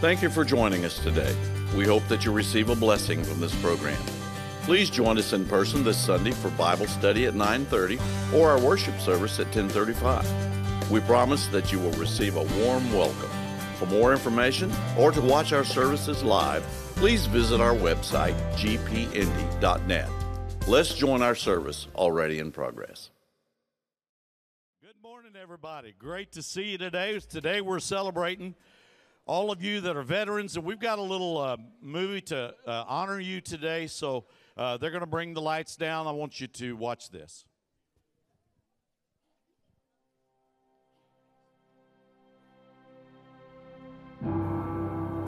Thank you for joining us today. We hope that you receive a blessing from this program. Please join us in person this Sunday for Bible study at 9:30 or our worship service at 10:35. We promise that you will receive a warm welcome. For more information or to watch our services live, please visit our website gpindy.net. Let's join our service already in progress. Good morning, everybody. Great to see you today. Today we're celebrating all of you that are veterans, and we've got a little uh, movie to uh, honor you today. So uh, they're going to bring the lights down. I want you to watch this.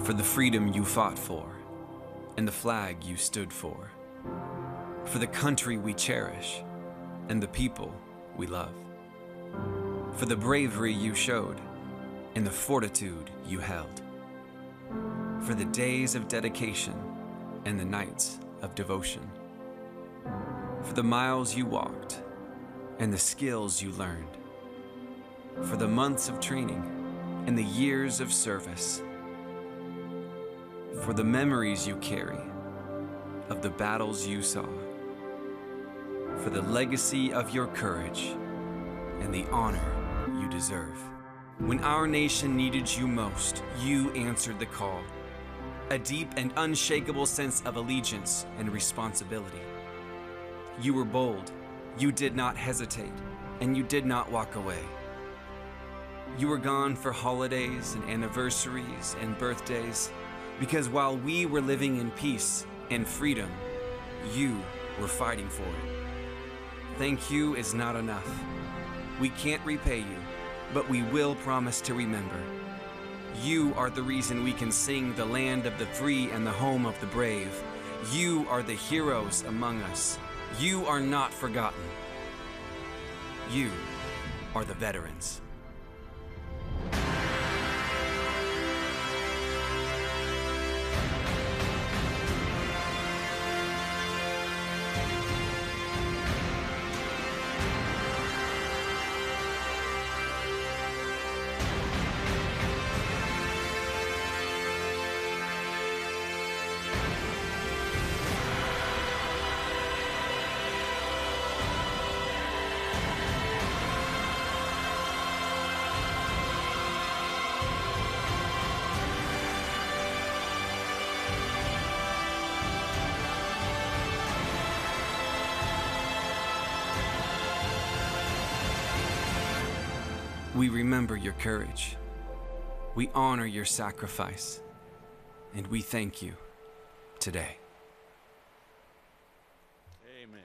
For the freedom you fought for, and the flag you stood for. For the country we cherish, and the people we love. For the bravery you showed, and the fortitude you held. For the days of dedication and the nights of devotion. For the miles you walked and the skills you learned. For the months of training and the years of service. For the memories you carry of the battles you saw. For the legacy of your courage and the honor you deserve. When our nation needed you most, you answered the call. A deep and unshakable sense of allegiance and responsibility. You were bold, you did not hesitate, and you did not walk away. You were gone for holidays and anniversaries and birthdays, because while we were living in peace and freedom, you were fighting for it. Thank you is not enough. We can't repay you but we will promise to remember. You are the reason we can sing the land of the free and the home of the brave. You are the heroes among us. You are not forgotten. You are the veterans. Courage. We honor your sacrifice. And we thank you today. Amen.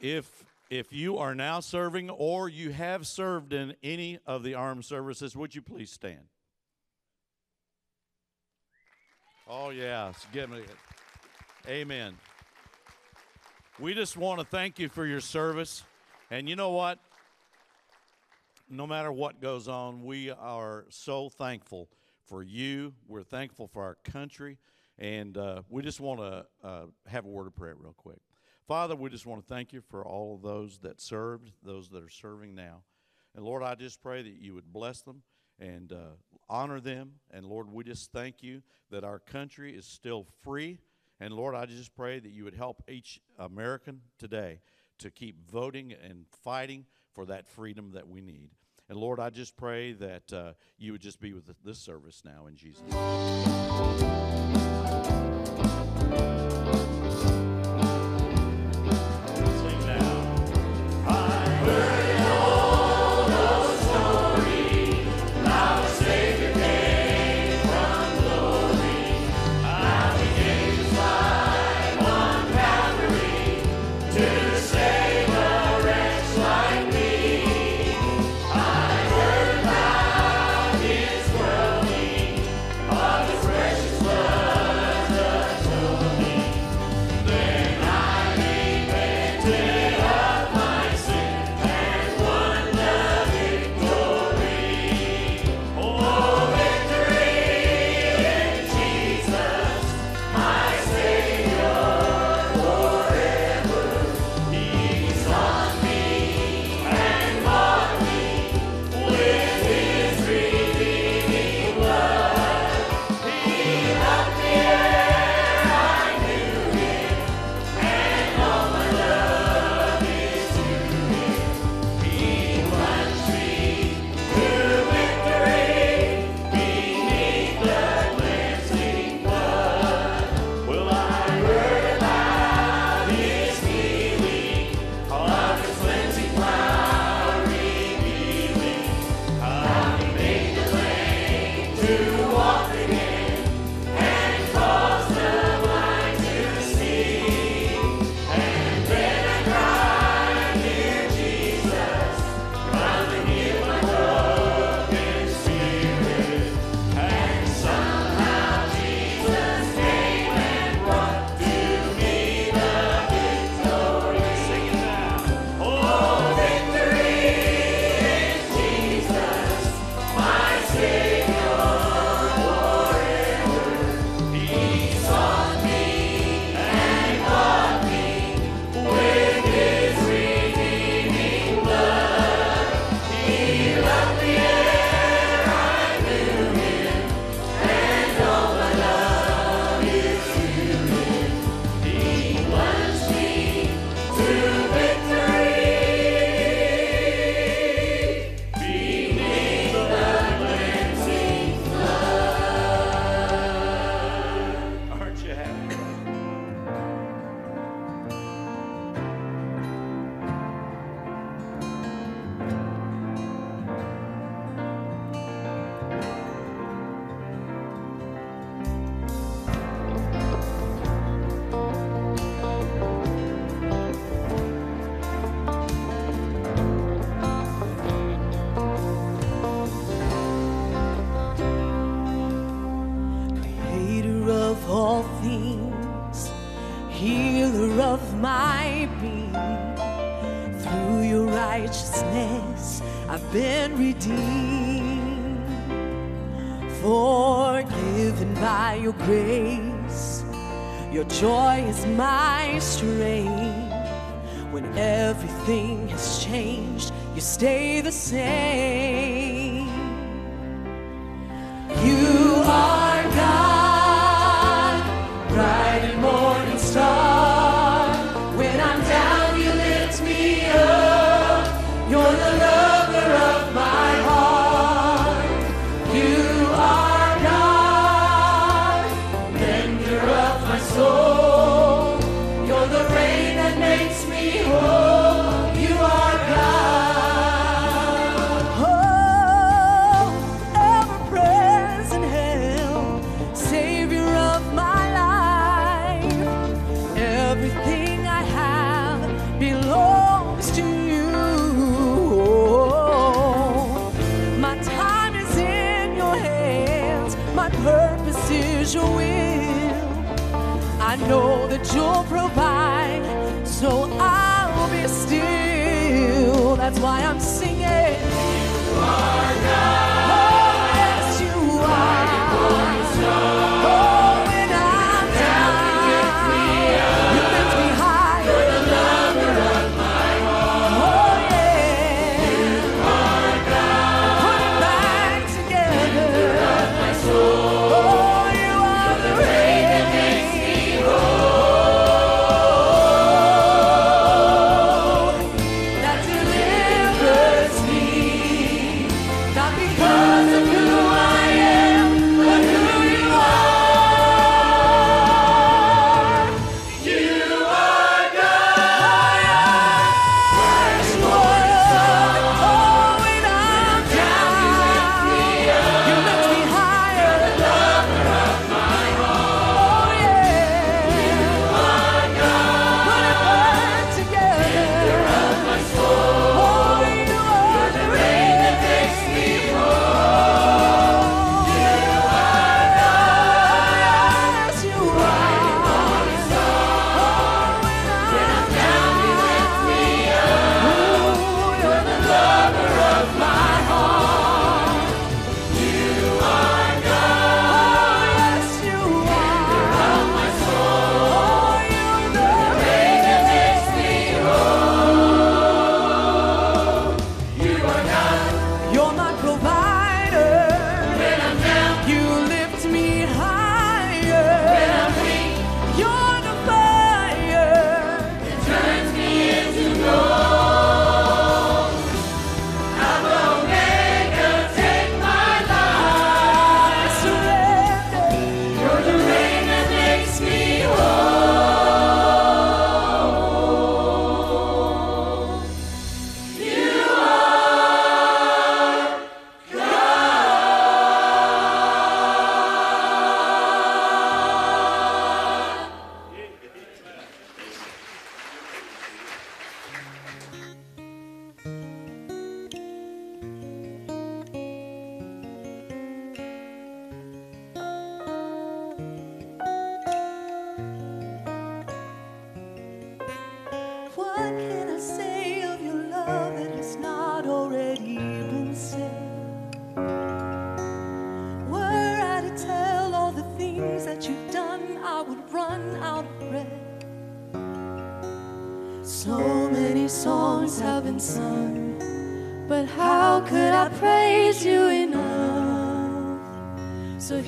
If if you are now serving or you have served in any of the armed services, would you please stand? Oh yes, give me it. Amen. We just want to thank you for your service. And you know what? No matter what goes on, we are so thankful for you. We're thankful for our country. And uh, we just want to uh, have a word of prayer, real quick. Father, we just want to thank you for all of those that served, those that are serving now. And Lord, I just pray that you would bless them and uh, honor them. And Lord, we just thank you that our country is still free and Lord, I just pray that you would help each American today to keep voting and fighting for that freedom that we need. And Lord, I just pray that uh, you would just be with this service now in Jesus' name. be. Through your righteousness, I've been redeemed, forgiven by your grace. Your joy is my strength. When everything has changed, you stay the same.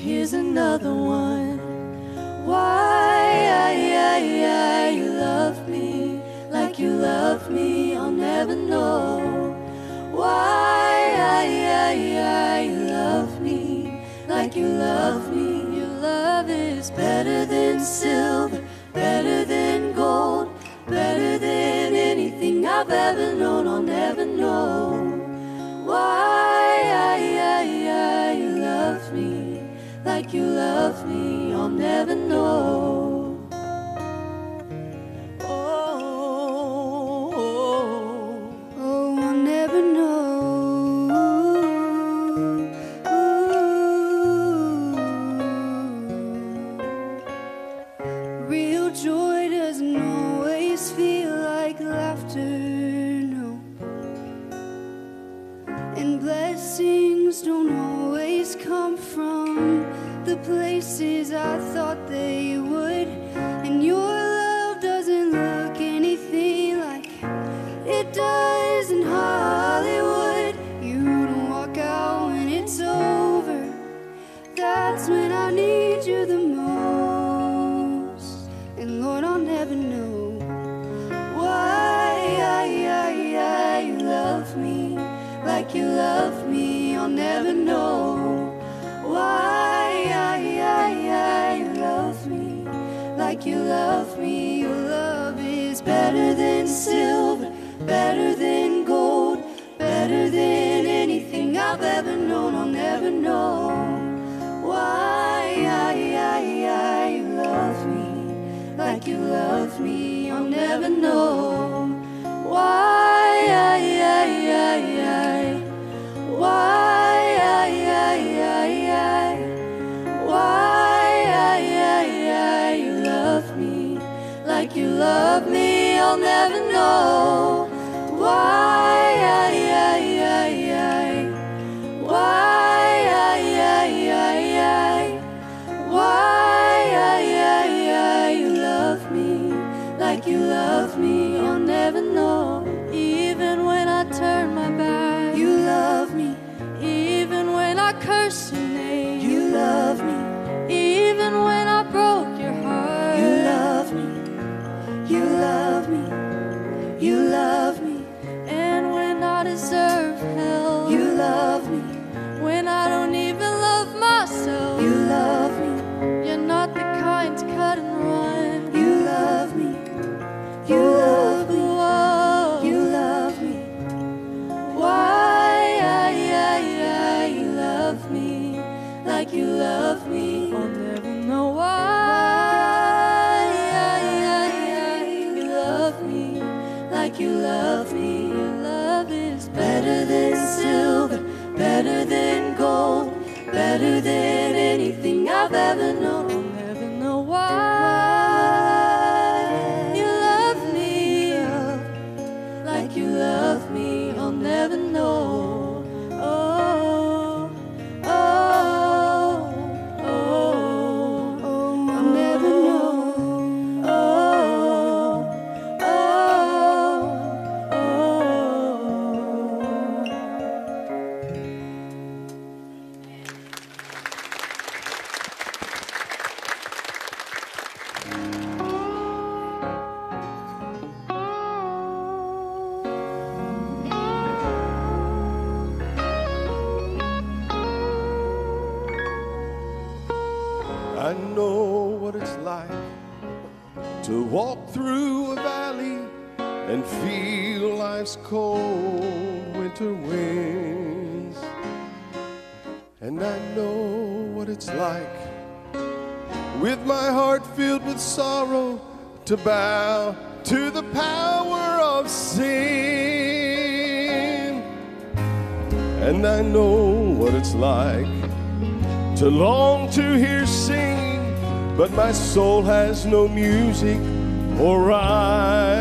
here's another one. Why why, why I, you love me like you love me, I'll never know. Why why, why I, you love me like you love That's when I need you the most. And Lord, I'll never know why you love me like you love me. I'll never know why you love me like you love me. Your love is better than silver, better than gold, better than anything I've ever known. I'll never know love me. I'll never know why. Why Why you love me like you love me? I'll never know why. Why my soul has no music or rhyme.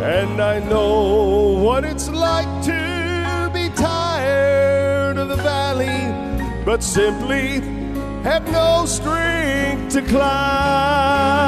And I know what it's like to be tired of the valley, but simply have no strength to climb.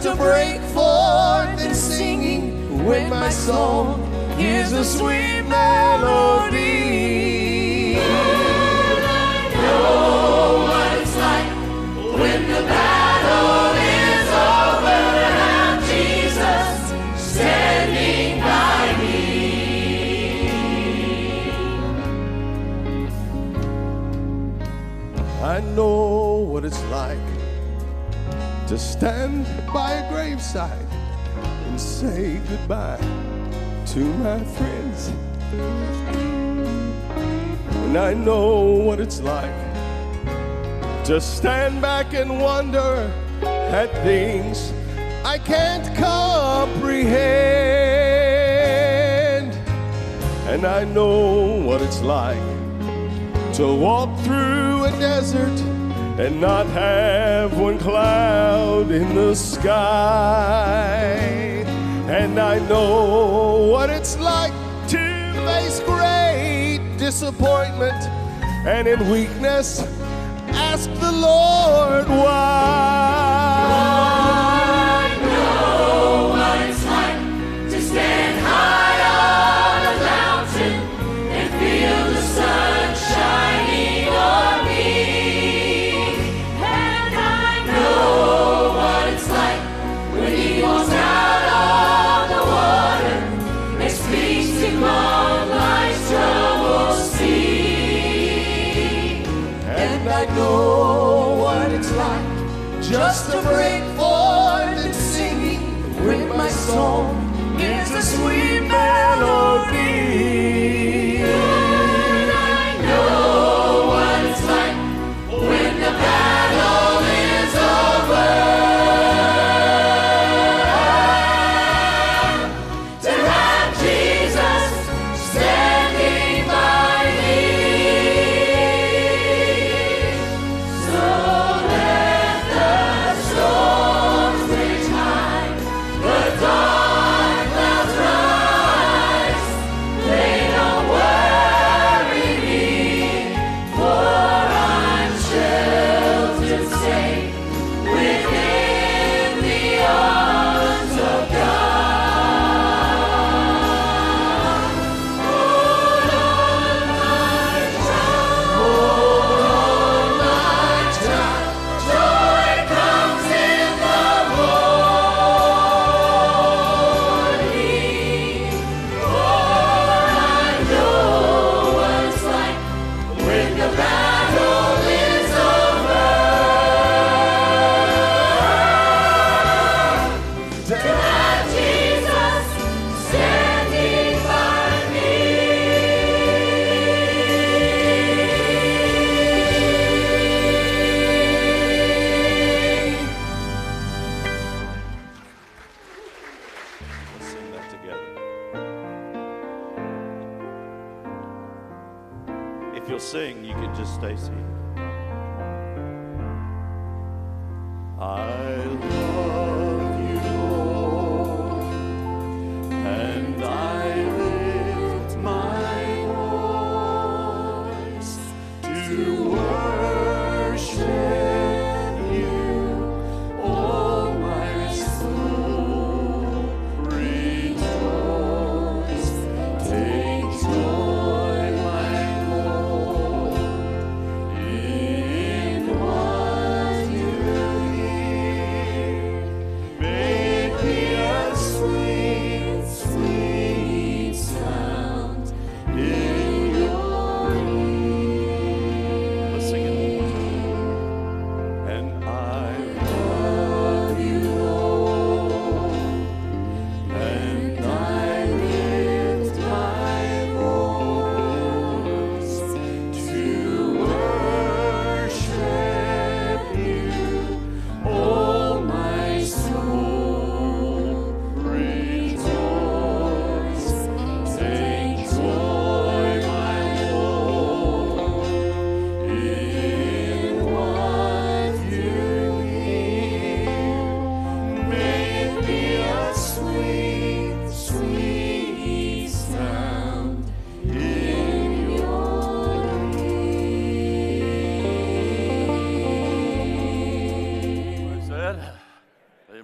To break forth in singing when my song hears a sweet melody. I know what it's like when the battle is over and Jesus standing by me. I know what it's like to stand by a graveside and say goodbye to my friends. And I know what it's like to stand back and wonder at things I can't comprehend. And I know what it's like to walk through a desert and not have one cloud in the sky. And I know what it's like to face great disappointment and in weakness ask the Lord why.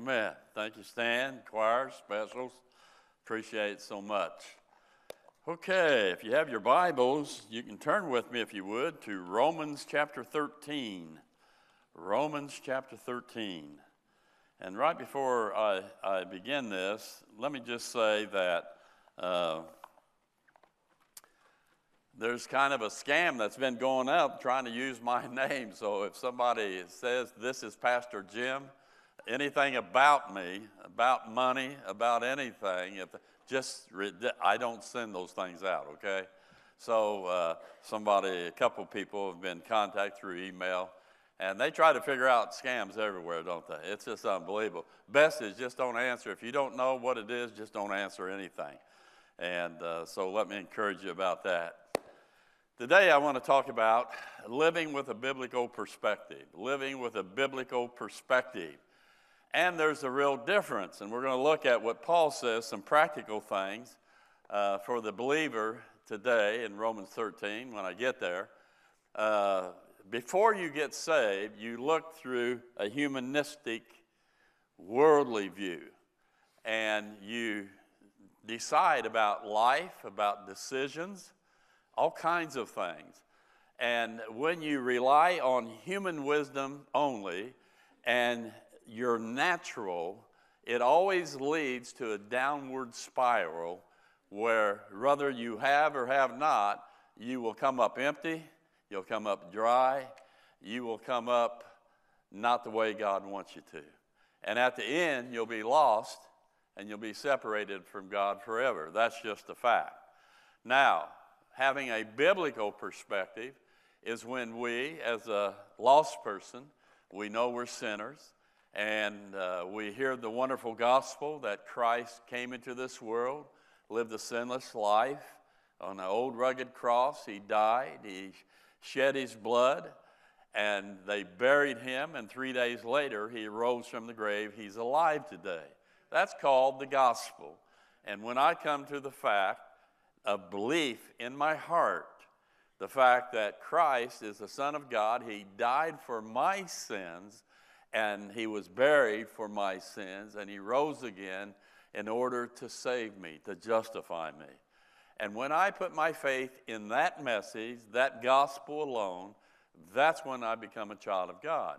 Amen. Thank you, Stan, choir, specials. Appreciate it so much. Okay, if you have your Bibles, you can turn with me, if you would, to Romans chapter 13. Romans chapter 13. And right before I, I begin this, let me just say that uh, there's kind of a scam that's been going up trying to use my name. So if somebody says this is Pastor Jim, anything about me, about money, about anything, if just I don't send those things out. Okay, So uh, somebody, a couple people have been contacted through email, and they try to figure out scams everywhere, don't they? It's just unbelievable. Best is just don't answer. If you don't know what it is, just don't answer anything. And uh, so let me encourage you about that. Today, I want to talk about living with a biblical perspective. Living with a biblical perspective. And there's a real difference. And we're going to look at what Paul says, some practical things uh, for the believer today in Romans 13 when I get there. Uh, before you get saved, you look through a humanistic, worldly view. And you decide about life, about decisions, all kinds of things. And when you rely on human wisdom only and your natural, it always leads to a downward spiral where whether you have or have not, you will come up empty, you'll come up dry, you will come up not the way God wants you to. And at the end, you'll be lost and you'll be separated from God forever. That's just a fact. Now, having a biblical perspective is when we, as a lost person, we know we're sinners, and uh, we hear the wonderful gospel that Christ came into this world, lived a sinless life on an old rugged cross. He died, he shed his blood, and they buried him, and three days later, he rose from the grave. He's alive today. That's called the gospel. And when I come to the fact of belief in my heart, the fact that Christ is the Son of God, He died for my sins, and He was buried for my sins, and He rose again in order to save me, to justify me. And when I put my faith in that message, that gospel alone, that's when I become a child of God.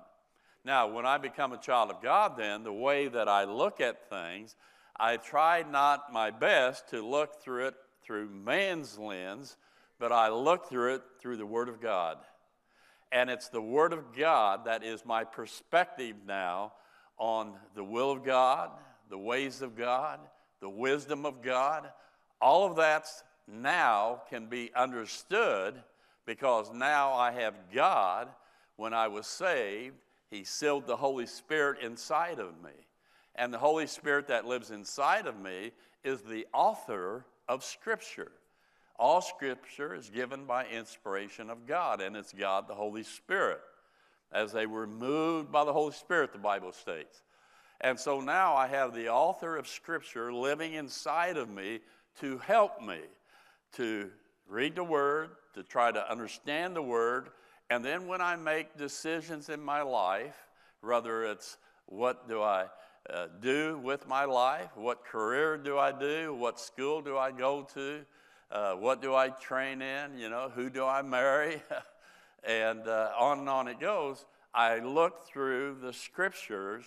Now, when I become a child of God, then the way that I look at things, I try not my best to look through it through man's lens, but I look through it through the Word of God. And it's the Word of God that is my perspective now on the will of God, the ways of God, the wisdom of God. All of that now can be understood because now I have God. When I was saved, He sealed the Holy Spirit inside of me. And the Holy Spirit that lives inside of me is the author of Scripture. All Scripture is given by inspiration of God, and it's God, the Holy Spirit. As they were moved by the Holy Spirit, the Bible states. And so now I have the author of Scripture living inside of me to help me to read the Word, to try to understand the Word, and then when I make decisions in my life, whether it's what do I uh, do with my life? What career do I do? What school do I go to? Uh, what do I train in? You know, who do I marry? and uh, on and on it goes. I look through the scriptures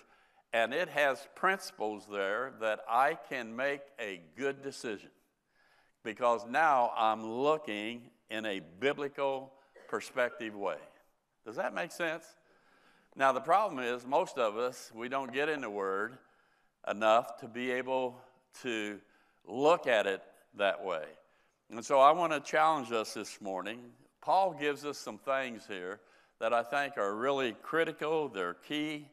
and it has principles there that I can make a good decision because now I'm looking in a biblical perspective way. Does that make sense? Now, the problem is, most of us, we don't get in the Word enough to be able to look at it that way. And so I want to challenge us this morning. Paul gives us some things here that I think are really critical, they're key,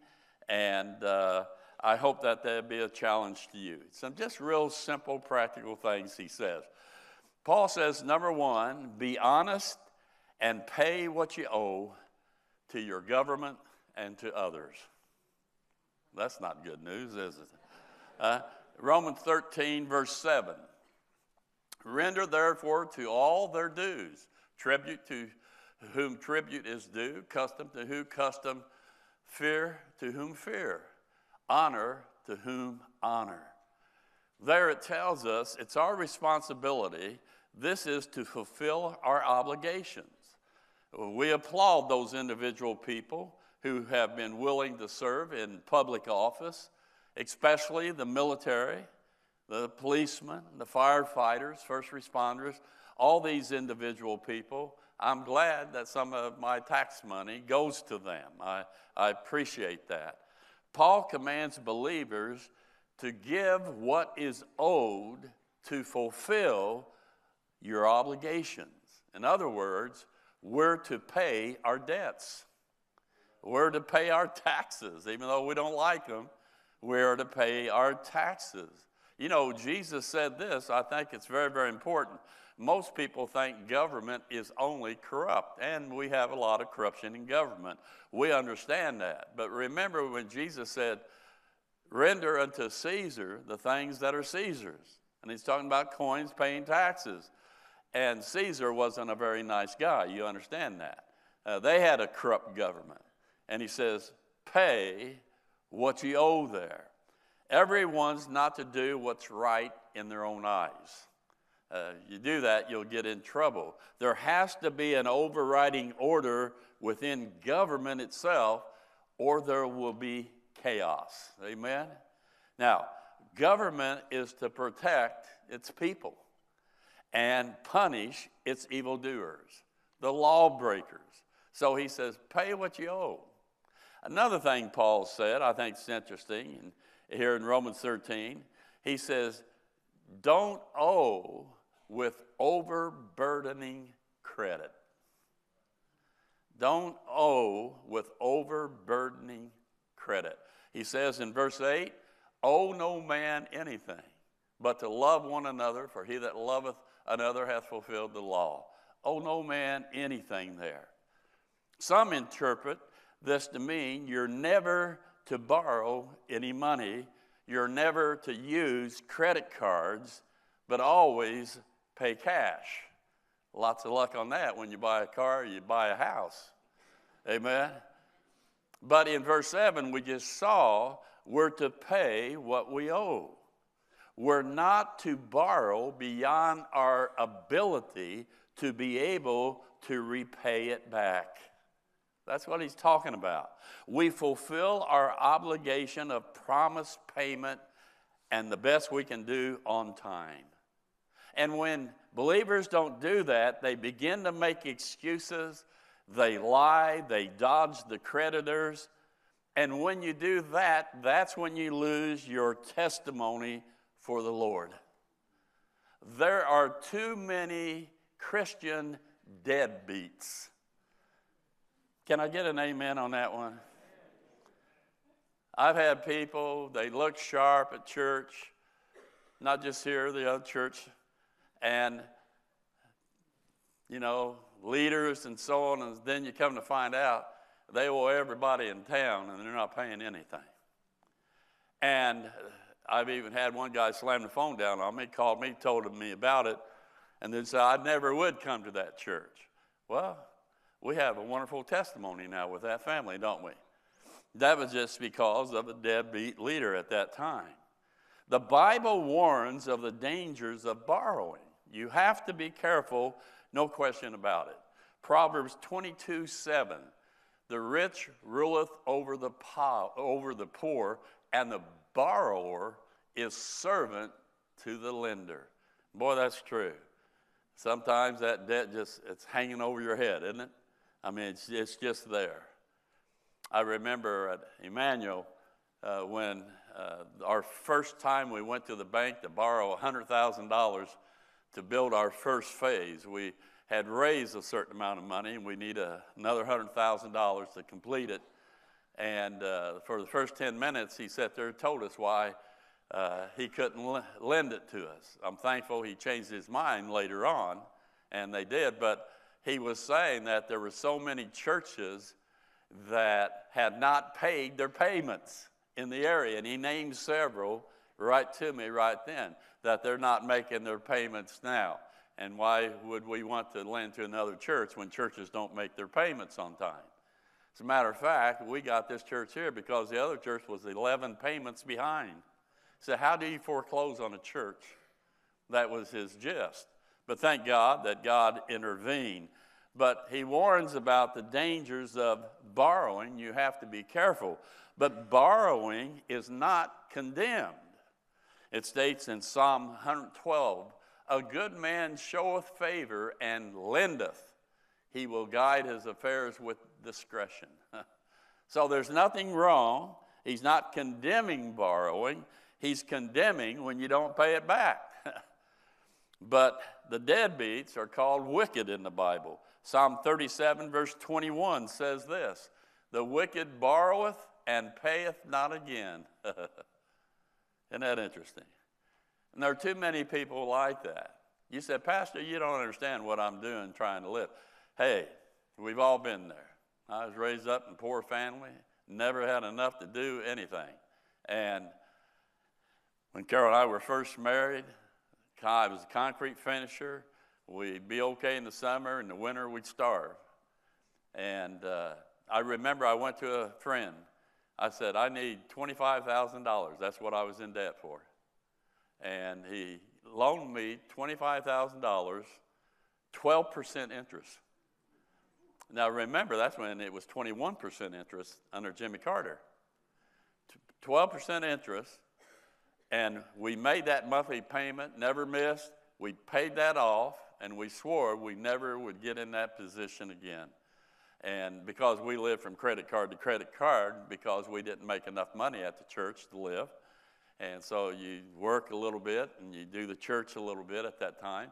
and uh, I hope that they'll be a challenge to you. Some just real simple, practical things he says. Paul says, number one, be honest and pay what you owe to your government and to others. That's not good news, is it? Uh, Romans 13, verse 7. Render therefore to all their dues, tribute to whom tribute is due, custom to whom custom, fear to whom fear, honor to whom honor. There it tells us it's our responsibility. This is to fulfill our obligations. We applaud those individual people who have been willing to serve in public office, especially the military, the policemen, the firefighters, first responders, all these individual people. I'm glad that some of my tax money goes to them. I, I appreciate that. Paul commands believers to give what is owed to fulfill your obligations. In other words, we're to pay our debts. We're to pay our taxes, even though we don't like them. We're to pay our taxes. You know, Jesus said this, I think it's very, very important. Most people think government is only corrupt, and we have a lot of corruption in government. We understand that. But remember when Jesus said, Render unto Caesar the things that are Caesar's. And he's talking about coins paying taxes. And Caesar wasn't a very nice guy. You understand that. Uh, they had a corrupt government. And he says, Pay what you owe there. Everyone's not to do what's right in their own eyes. Uh, you do that, you'll get in trouble. There has to be an overriding order within government itself, or there will be chaos. Amen? Now, government is to protect its people and punish its evildoers, the lawbreakers. So he says, pay what you owe. Another thing Paul said, I think it's interesting, and here in Romans 13, he says, don't owe with overburdening credit. Don't owe with overburdening credit. He says in verse 8, Owe no man anything, but to love one another, for he that loveth another hath fulfilled the law. Owe no man anything there. Some interpret this to mean you're never to borrow any money, you're never to use credit cards, but always pay cash. Lots of luck on that when you buy a car, you buy a house. Amen. But in verse 7, we just saw we're to pay what we owe. We're not to borrow beyond our ability to be able to repay it back. That's what he's talking about. We fulfill our obligation of promised payment and the best we can do on time. And when believers don't do that, they begin to make excuses they lie, they dodge the creditors. And when you do that, that's when you lose your testimony for the Lord. There are too many Christian deadbeats. Can I get an amen on that one? I've had people, they look sharp at church, not just here, the other church, and, you know, leaders and so on, and then you come to find out they owe everybody in town and they're not paying anything. And I've even had one guy slam the phone down on me, called me, told me about it, and then said I never would come to that church. Well, we have a wonderful testimony now with that family, don't we? That was just because of a deadbeat leader at that time. The Bible warns of the dangers of borrowing. You have to be careful no question about it. Proverbs 22 7. The rich ruleth over the, po- over the poor, and the borrower is servant to the lender. Boy, that's true. Sometimes that debt just it's hanging over your head, isn't it? I mean, it's, it's just there. I remember at Emmanuel uh, when uh, our first time we went to the bank to borrow $100,000 to build our first phase. We had raised a certain amount of money, and we need a, another $100,000 to complete it. And uh, for the first 10 minutes, he sat there and told us why uh, he couldn't l- lend it to us. I'm thankful he changed his mind later on, and they did. But he was saying that there were so many churches that had not paid their payments in the area, and he named several right to me right then that they're not making their payments now. And why would we want to lend to another church when churches don't make their payments on time? As a matter of fact, we got this church here because the other church was 11 payments behind. So, how do you foreclose on a church? That was his gist. But thank God that God intervened. But he warns about the dangers of borrowing. You have to be careful. But borrowing is not condemned. It states in Psalm 112 A good man showeth favor and lendeth, he will guide his affairs with discretion. so there's nothing wrong. He's not condemning borrowing, he's condemning when you don't pay it back. But the deadbeats are called wicked in the Bible. Psalm 37, verse 21 says this The wicked borroweth and payeth not again. Isn't that interesting? And there are too many people like that. You said, Pastor, you don't understand what I'm doing trying to live. Hey, we've all been there. I was raised up in a poor family, never had enough to do anything. And when Carol and I were first married, I was a concrete finisher. We'd be okay in the summer, in the winter, we'd starve. And uh, I remember I went to a friend. I said, I need $25,000. That's what I was in debt for. And he loaned me $25,000, 12% interest. Now remember, that's when it was 21% interest under Jimmy Carter. 12% interest, and we made that monthly payment, never missed. We paid that off, and we swore we never would get in that position again. And because we lived from credit card to credit card, because we didn't make enough money at the church to live. And so you work a little bit and you do the church a little bit at that time.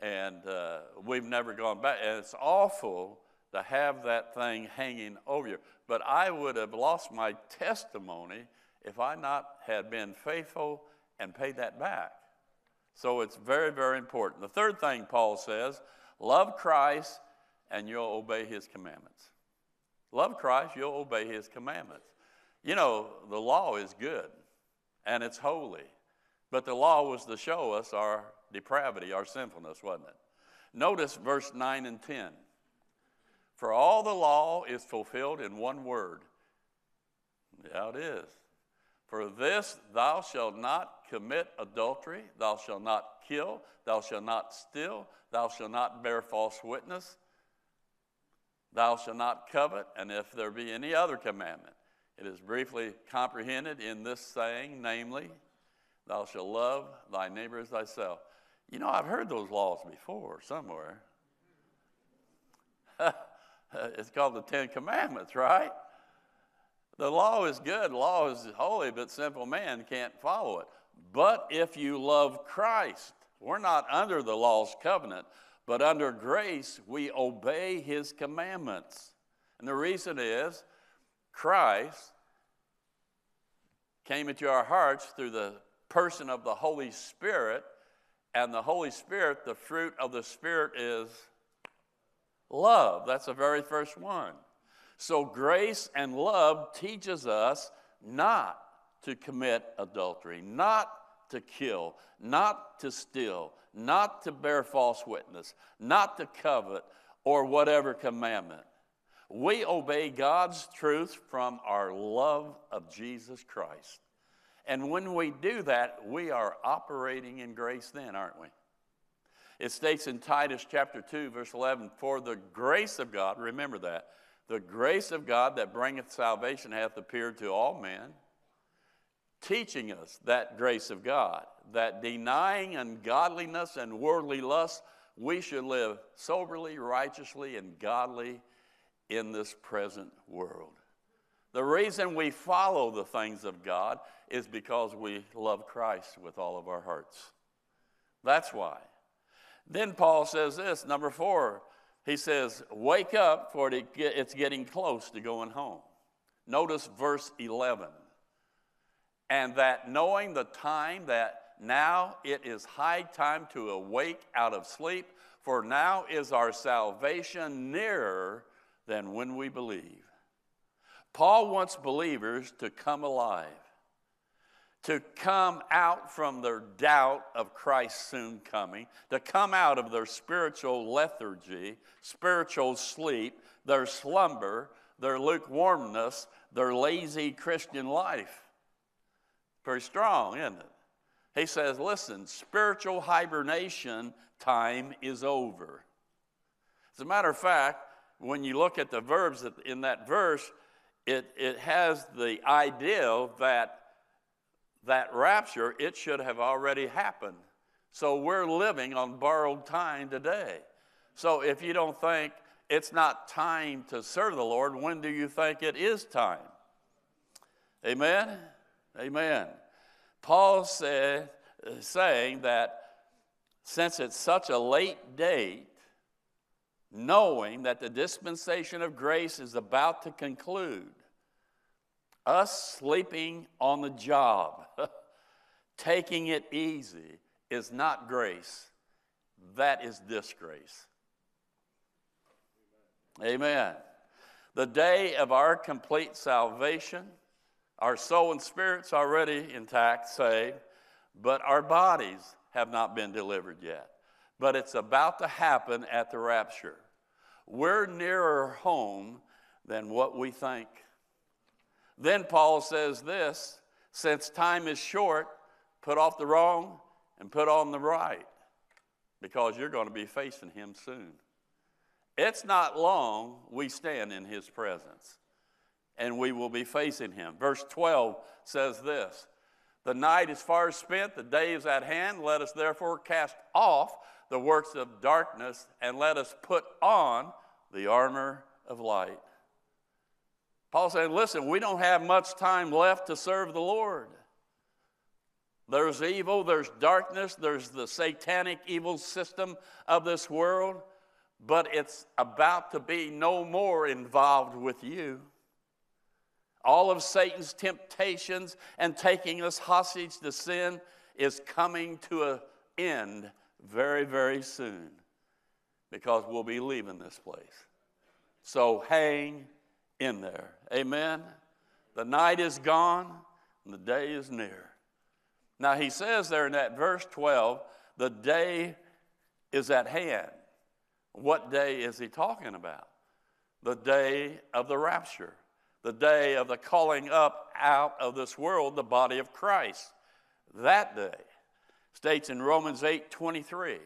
And uh, we've never gone back. And it's awful to have that thing hanging over you. But I would have lost my testimony if I not had been faithful and paid that back. So it's very, very important. The third thing Paul says love Christ and you'll obey his commandments. Love Christ, you'll obey his commandments. You know, the law is good and it's holy, but the law was to show us our depravity, our sinfulness, wasn't it? Notice verse 9 and 10. For all the law is fulfilled in one word. Yeah, it is. For this thou shalt not commit adultery, thou shalt not kill, thou shalt not steal, thou shalt not bear false witness, thou shalt not covet, and if there be any other commandment, it is briefly comprehended in this saying, namely, thou shalt love thy neighbor as thyself. You know, I've heard those laws before somewhere. it's called the Ten Commandments, right? The law is good, law is holy, but simple man can't follow it. But if you love Christ, we're not under the law's covenant, but under grace, we obey his commandments. And the reason is Christ came into our hearts through the person of the Holy Spirit, and the Holy Spirit, the fruit of the Spirit is love. That's the very first one. So grace and love teaches us not to commit adultery, not to kill, not to steal, not to bear false witness, not to covet, or whatever commandment. We obey God's truth from our love of Jesus Christ. And when we do that, we are operating in grace then, aren't we? It states in Titus chapter 2, verse 11, For the grace of God, remember that, the grace of God that bringeth salvation hath appeared to all men, teaching us that grace of God, that denying ungodliness and worldly lust, we should live soberly, righteously, and godly in this present world. The reason we follow the things of God is because we love Christ with all of our hearts. That's why. Then Paul says this, number four, he says, Wake up, for it's getting close to going home. Notice verse 11. And that knowing the time that now it is high time to awake out of sleep, for now is our salvation nearer than when we believe. Paul wants believers to come alive to come out from their doubt of Christ's soon coming, to come out of their spiritual lethargy, spiritual sleep, their slumber, their lukewarmness, their lazy Christian life. Very strong, isn't it? He says, listen, spiritual hibernation time is over. As a matter of fact, when you look at the verbs in that verse, it, it has the idea that that rapture, it should have already happened. So we're living on borrowed time today. So if you don't think it's not time to serve the Lord, when do you think it is time? Amen? Amen. Paul said, saying that since it's such a late date, knowing that the dispensation of grace is about to conclude, us sleeping on the job, taking it easy, is not grace. That is disgrace. Amen. The day of our complete salvation, our soul and spirit's already intact, saved, but our bodies have not been delivered yet. But it's about to happen at the rapture. We're nearer home than what we think. Then Paul says this since time is short, put off the wrong and put on the right, because you're going to be facing him soon. It's not long we stand in his presence, and we will be facing him. Verse 12 says this The night is far spent, the day is at hand. Let us therefore cast off the works of darkness, and let us put on the armor of light. Paul said, listen, we don't have much time left to serve the Lord. There's evil, there's darkness, there's the satanic evil system of this world, but it's about to be no more involved with you. All of Satan's temptations and taking us hostage to sin is coming to an end very, very soon because we'll be leaving this place. So hang in there. Amen. The night is gone and the day is near. Now he says there in that verse 12, the day is at hand. What day is he talking about? The day of the rapture, the day of the calling up out of this world the body of Christ. That day states in Romans 8 23.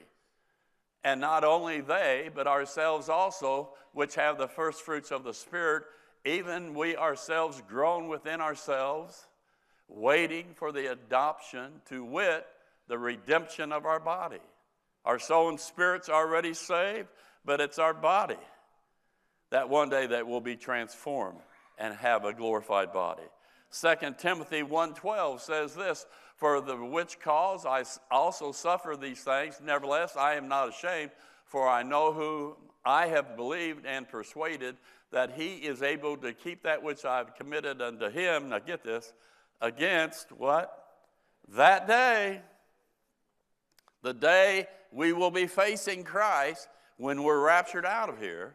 And not only they, but ourselves also, which have the first fruits of the Spirit, even we ourselves groan within ourselves, waiting for the adoption, to wit, the redemption of our body. Our soul and spirit's already saved, but it's our body that one day that will be transformed and have a glorified body. 2 Timothy 1:12 says this, for the which cause I also suffer these things. Nevertheless, I am not ashamed, for I know who I have believed and persuaded that he is able to keep that which I've committed unto him. Now get this against what? That day, the day we will be facing Christ when we're raptured out of here.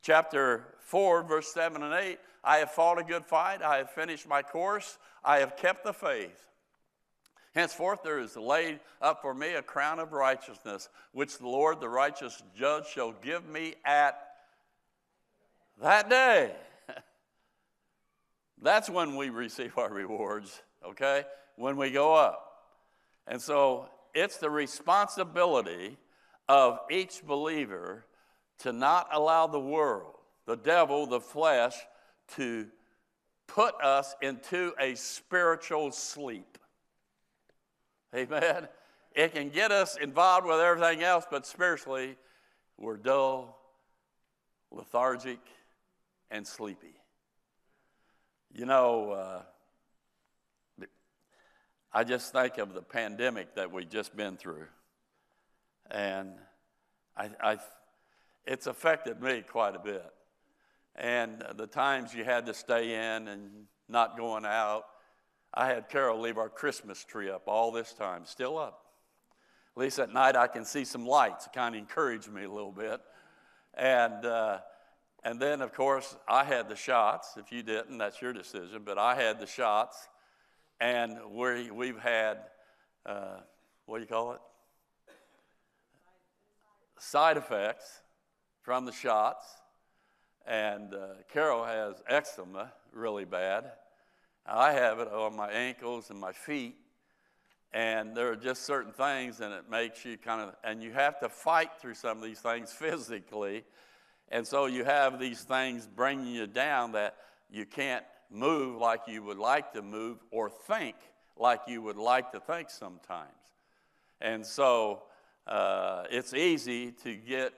Chapter 4, verse 7 and 8 I have fought a good fight, I have finished my course, I have kept the faith. Henceforth there is laid up for me a crown of righteousness, which the Lord, the righteous judge, shall give me at that day. That's when we receive our rewards, okay? When we go up. And so it's the responsibility of each believer to not allow the world, the devil, the flesh, to put us into a spiritual sleep. Amen. It can get us involved with everything else, but spiritually, we're dull, lethargic, and sleepy. You know, uh, I just think of the pandemic that we've just been through. And I, I, it's affected me quite a bit. And the times you had to stay in and not going out, I had Carol leave our Christmas tree up all this time, still up. At least at night I can see some lights. It kind of encouraged me a little bit. And, uh, and then, of course, I had the shots. If you didn't, that's your decision. But I had the shots. And we, we've had, uh, what do you call it? Side effects from the shots. And uh, Carol has eczema really bad. I have it on my ankles and my feet. And there are just certain things, and it makes you kind of, and you have to fight through some of these things physically. And so you have these things bringing you down that you can't move like you would like to move or think like you would like to think sometimes. And so uh, it's easy to get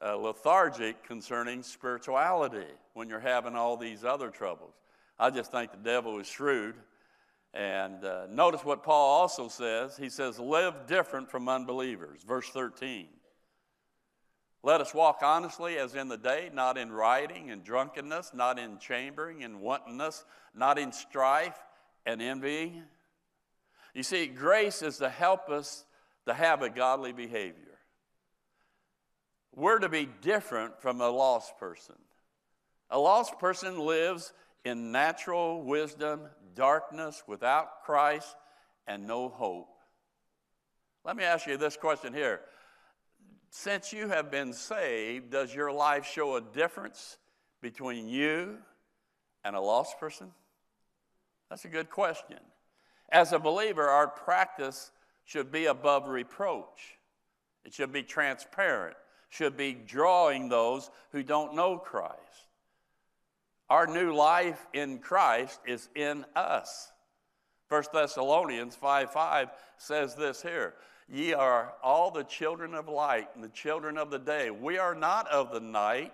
uh, lethargic concerning spirituality when you're having all these other troubles. I just think the devil is shrewd And uh, notice what Paul also says. He says, Live different from unbelievers. Verse 13. Let us walk honestly as in the day, not in rioting and drunkenness, not in chambering and wantonness, not in strife and envying. You see, grace is to help us to have a godly behavior. We're to be different from a lost person. A lost person lives in natural wisdom, darkness, without Christ, and no hope. Let me ask you this question here. Since you have been saved, does your life show a difference between you and a lost person? That's a good question. As a believer, our practice should be above reproach. It should be transparent, should be drawing those who don't know Christ. Our new life in Christ is in us. 1 Thessalonians 5 5 says this here Ye are all the children of light and the children of the day. We are not of the night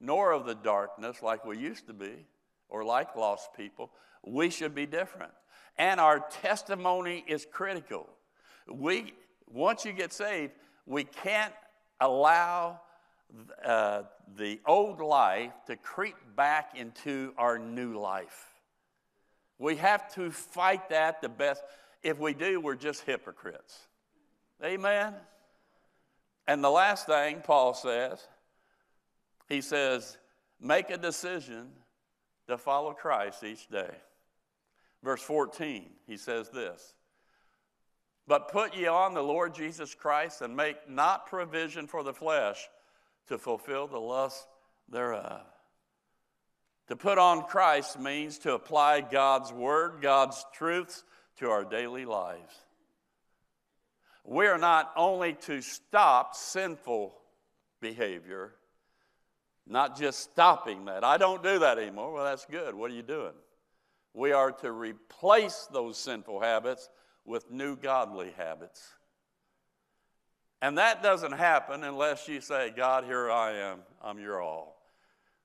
nor of the darkness like we used to be or like lost people. We should be different. And our testimony is critical. We, once you get saved, we can't allow uh, the old life to creep back into our new life. We have to fight that the best. If we do, we're just hypocrites. Amen? And the last thing Paul says, he says, make a decision to follow Christ each day. Verse 14, he says this But put ye on the Lord Jesus Christ and make not provision for the flesh to fulfill the lust thereof. To put on Christ means to apply God's word, God's truths to our daily lives. We are not only to stop sinful behavior, not just stopping that. I don't do that anymore. Well, that's good. What are you doing? We are to replace those sinful habits with new godly habits. And that doesn't happen unless you say, God, here I am, I'm your all.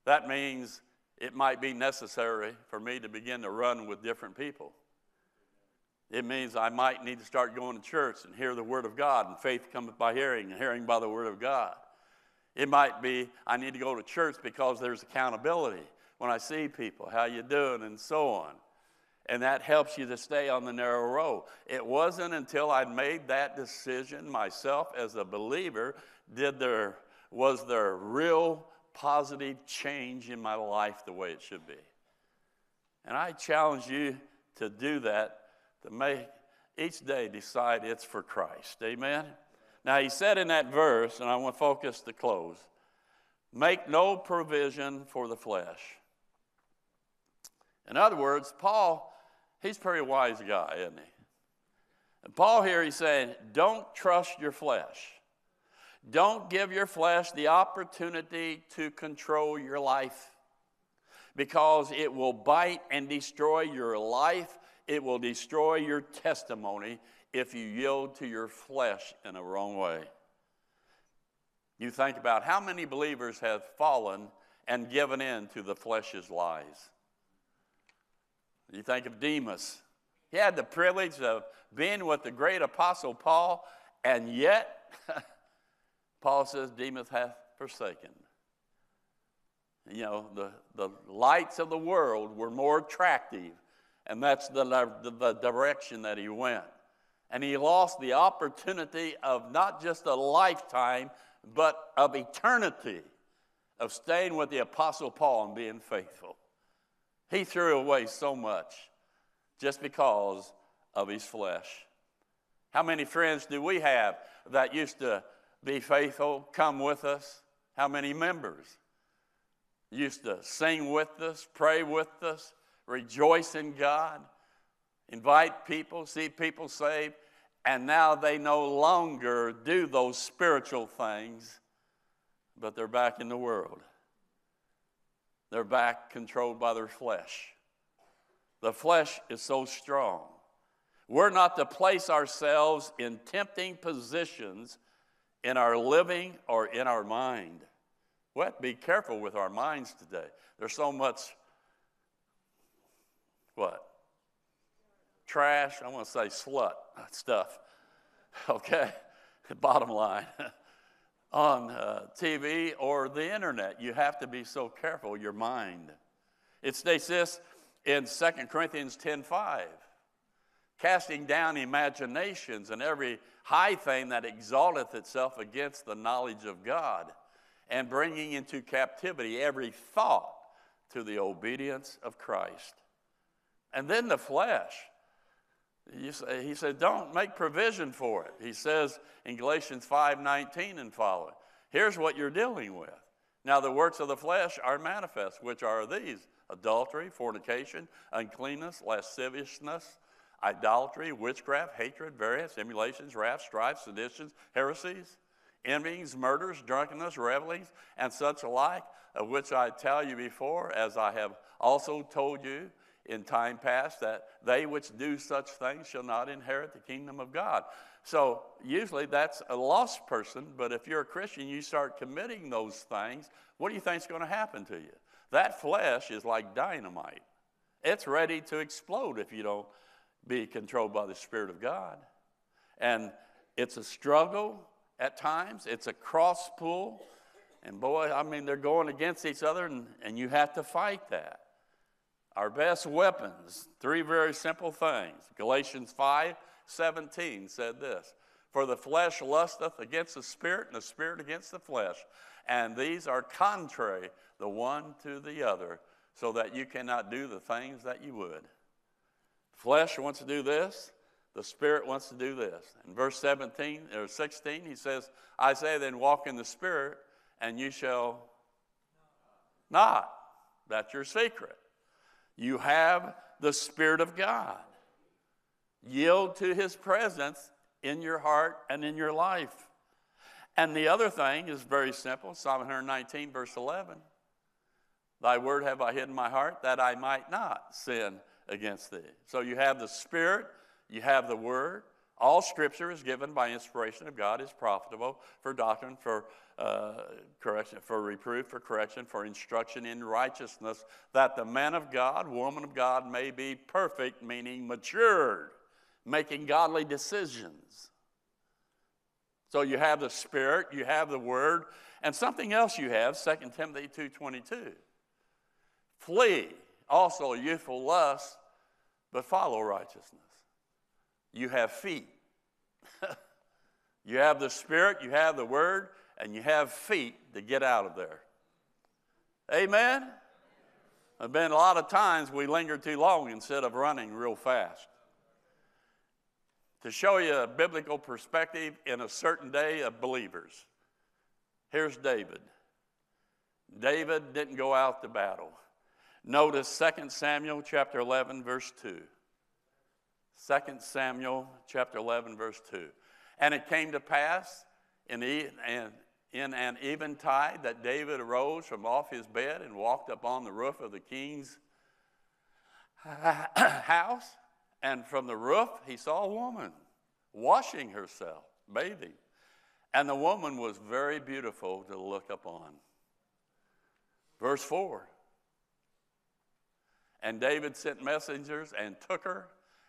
That means it might be necessary for me to begin to run with different people. It means I might need to start going to church and hear the Word of God, and faith cometh by hearing, and hearing by the Word of God. It might be I need to go to church because there's accountability when I see people, how you doing, and so on. And that helps you to stay on the narrow road. It wasn't until I made that decision myself as a believer did there was there a real positive change in my life the way it should be. And I challenge you to do that, to make each day decide it's for Christ. Amen? Now, he said in that verse, and I want to focus to close make no provision for the flesh. In other words, Paul, he's a pretty wise guy, isn't he? And Paul here, he's saying, don't trust your flesh. Don't give your flesh the opportunity to control your life because it will bite and destroy your life. It will destroy your testimony if you yield to your flesh in a wrong way. You think about how many believers have fallen and given in to the flesh's lies. You think of Demas. He had the privilege of being with the great apostle Paul, and yet, Paul says, Demas hath forsaken. You know, the, the lights of the world were more attractive, and that's the, the, the direction that he went. And he lost the opportunity of not just a lifetime, but of eternity of staying with the Apostle Paul and being faithful. He threw away so much just because of his flesh. How many friends do we have that used to be faithful, come with us? How many members used to sing with us, pray with us, rejoice in God? invite people, see people saved, and now they no longer do those spiritual things, but they're back in the world. They're back controlled by their flesh. The flesh is so strong. We're not to place ourselves in tempting positions in our living or in our mind. We have to be careful with our minds today. There's so much, what? trash, I want to say slut stuff, okay? Bottom line. on uh, TV or the internet. You have to be so careful, your mind. It states this in 2 Corinthians 10:5. Casting down imaginations and every high thing that exalteth itself against the knowledge of God, and bringing into captivity every thought to the obedience of Christ. And then the flesh. He said, don't make provision for it. He says in Galatians 5:19 and following, here's what you're dealing with. Now the works of the flesh are manifest, which are these adultery, fornication, uncleanness, lasciviousness, idolatry, witchcraft, hatred, variance, emulations, wrath, strife, seditions, heresies, envyings, murders, drunkenness, revelings, and such alike, of which I tell you before, as I have also told you in time past, that they which do such things shall not inherit the kingdom of God. So usually that's a lost person, but if you're a Christian, you start committing those things, what do you think is going to happen to you? That flesh is like dynamite. It's ready to explode if you don't be controlled by the Spirit of God. And it's a struggle at times, it's a cross pull. And boy, I mean, they're going against each other, and, and you have to fight that. Our best weapons, three very simple things. Galatians 5 17 said this For the flesh lusteth against the spirit, and the spirit against the flesh. And these are contrary the one to the other, so that you cannot do the things that you would. Flesh wants to do this, the spirit wants to do this. In verse 17 or 16, he says, I say then walk in the spirit, and you shall not. That's your secret. You have the Spirit of God. Yield to His presence in your heart and in your life. And the other thing is very simple Psalm 119, verse 11. Thy word have I hid in my heart that I might not sin against thee. So you have the Spirit, you have the word. All scripture is given by inspiration of God, is profitable for doctrine, for uh, correction, for reproof, for correction, for instruction in righteousness, that the man of God, woman of God may be perfect, meaning matured, making godly decisions. So you have the Spirit, you have the Word, and something else you have, 2 Timothy 2.22. Flee also youthful lust, but follow righteousness. You have feet. you have the Spirit, you have the Word, and you have feet to get out of there. Amen? There have been a lot of times we linger too long instead of running real fast. To show you a biblical perspective in a certain day of believers, here's David. David didn't go out to battle. Notice 2 Samuel chapter 11, verse 2. 2 Samuel chapter 11, verse 2. And it came to pass in, the, an eventide that David arose from off his bed and walked up on the roof of the king's house. And from the roof, he saw a woman washing herself, bathing. And the woman was very beautiful to look upon. Verse 4 And David sent messengers and took her,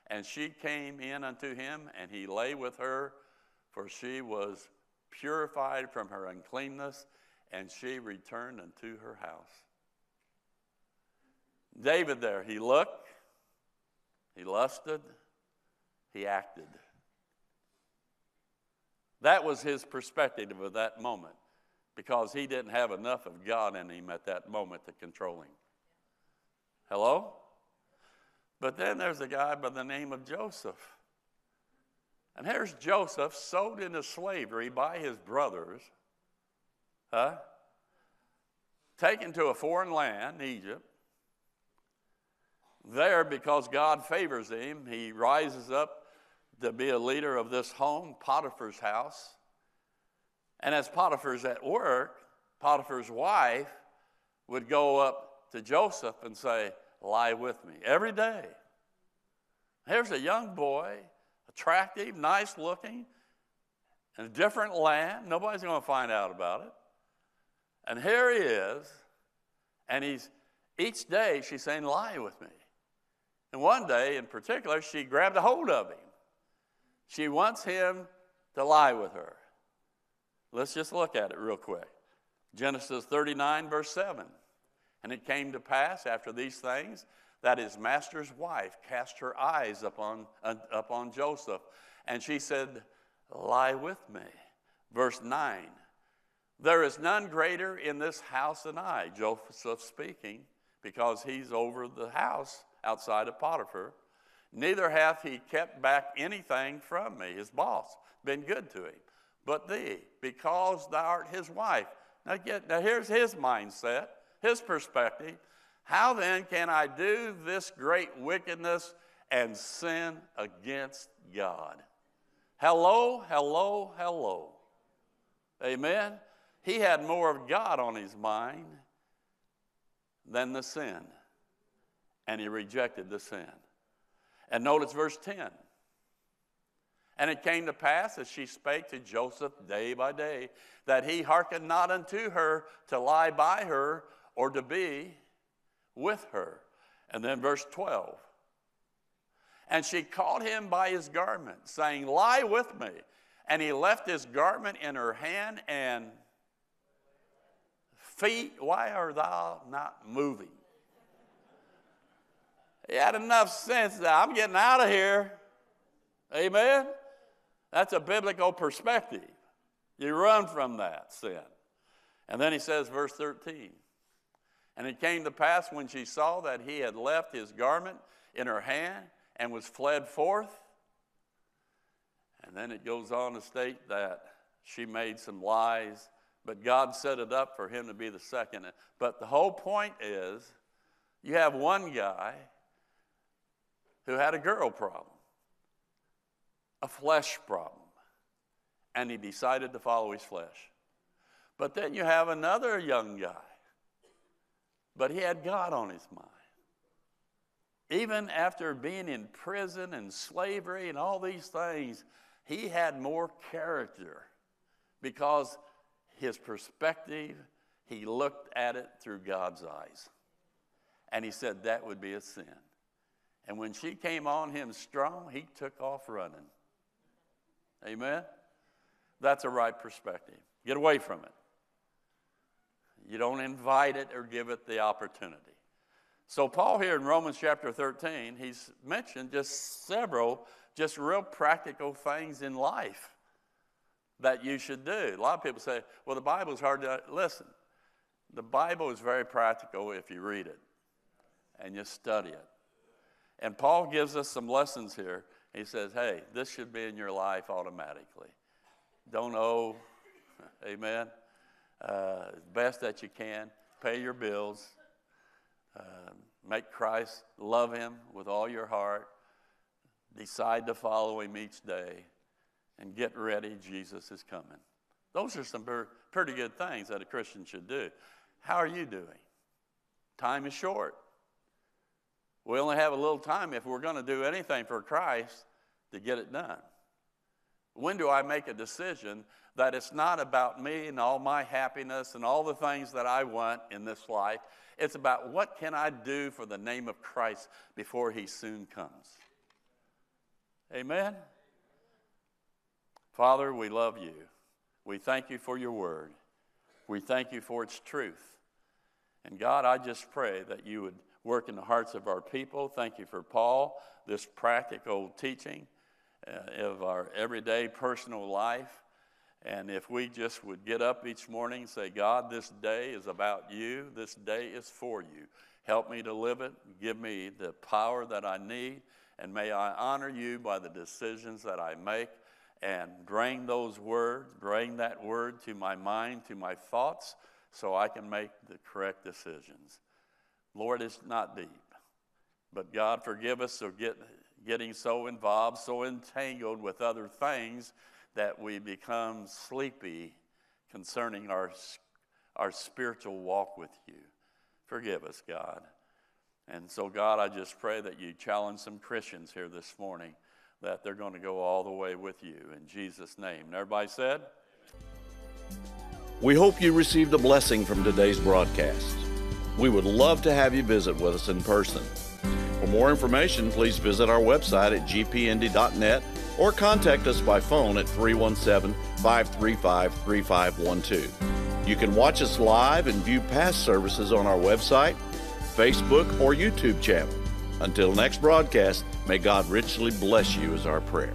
and she came in unto him, and he lay with her, for she was purified from her uncleanness, and she returned unto her house. David, there, he looked, he lusted, he acted. That was his perspective of that moment because he didn't have enough of God in him at that moment to control him. Hello? But then there's a guy by the name of Joseph. And here's Joseph sold into slavery by his brothers, huh? taken to a foreign land, Egypt. There, because God favors him, he rises up to be a leader of this home, Potiphar's house. And as Potiphar's at work, Potiphar's wife would go up to Joseph and say, Lie with me every day. Here's a young boy attractive, nice looking, in a different land. Nobody's going to find out about it. And here he is, and he's each day she's saying, Lie with me. And one day in particular, she grabbed a hold of him. She wants him to lie with her. Let's just look at it real quick. Genesis 39, verse 7. And it came to pass after these things that his master's wife cast her eyes upon, uh, upon Joseph, and she said, Lie with me. Verse 9 There is none greater in this house than I, Joseph speaking, because he's over the house outside of Potiphar. Neither hath he kept back anything from me, his boss, been good to him, but thee, because thou art his wife. Now, get, now here's his mindset, his perspective. How then can I do this great wickedness and sin against God? Hello, hello, hello. Amen. He had more of God on his mind than the sin, and he rejected the sin. And notice verse 10. And it came to pass as she spake to Joseph day by day that he hearkened not unto her to lie by her or to be with her. And then verse 12. And she caught him by his garment, saying, Lie with me. And he left his garment in her hand and feet, why are thou not moving? He had enough sense that I'm getting out of here. Amen? That's a biblical perspective. You run from that sin. And then he says, verse 13 And it came to pass when she saw that he had left his garment in her hand and was fled forth. And then it goes on to state that she made some lies, but God set it up for him to be the second. But the whole point is you have one guy who had a girl problem, a flesh problem, and he decided to follow his flesh. But then you have another young guy, but he had God on his mind. Even after being in prison and slavery and all these things, he had more character because his perspective, he looked at it through God's eyes. And he said that would be a sin. And when she came on him strong, he took off running. Amen? That's a right perspective. Get away from it. You don't invite it or give it the opportunity. So, Paul here in Romans chapter 13, he's mentioned just several, just real practical things in life that you should do. A lot of people say, well, the Bible is hard to listen. The Bible is very practical if you read it and you study it. And Paul gives us some lessons here. He says, hey, this should be in your life automatically. Don't owe, amen. Uh, best that you can. Pay your bills. Uh, make Christ, love Him with all your heart. Decide to follow Him each day. And get ready, Jesus is coming. Those are some pretty good things that a Christian should do. How are you doing? Time is short. We only have a little time if we're going to do anything for Christ to get it done. When do I make a decision that it's not about me and all my happiness and all the things that I want in this life? It's about what can I do for the name of Christ before he soon comes. Amen. Father, we love you. We thank you for your word. We thank you for its truth. And God, I just pray that you would work in the hearts of our people. Thank you for Paul, this practical teaching Uh, of our everyday personal life. And if we just would get up each morning and say, God, this day is about you, this day is for you. Help me to live it, give me the power that I need, and may I honor you by the decisions that I make and bring those words, bring that word to my mind, to my thoughts, so I can make the correct decisions. Lord, it's not deep. But God, forgive us for get, getting so involved, so entangled with other things that we become sleepy concerning our, our spiritual walk with you. Forgive us, God. And so, God, I just pray that you challenge some Christians here this morning that they're going to go all the way with you in Jesus' name. And everybody said? We hope you received a blessing from today's broadcast. We would love to have you visit with us in person. For more information, please visit our website at gpnd.net or contact us by phone at 317 535 3512. You can watch us live and view past services on our website, Facebook, or YouTube channel. Until next broadcast, may God richly bless you, is our prayer.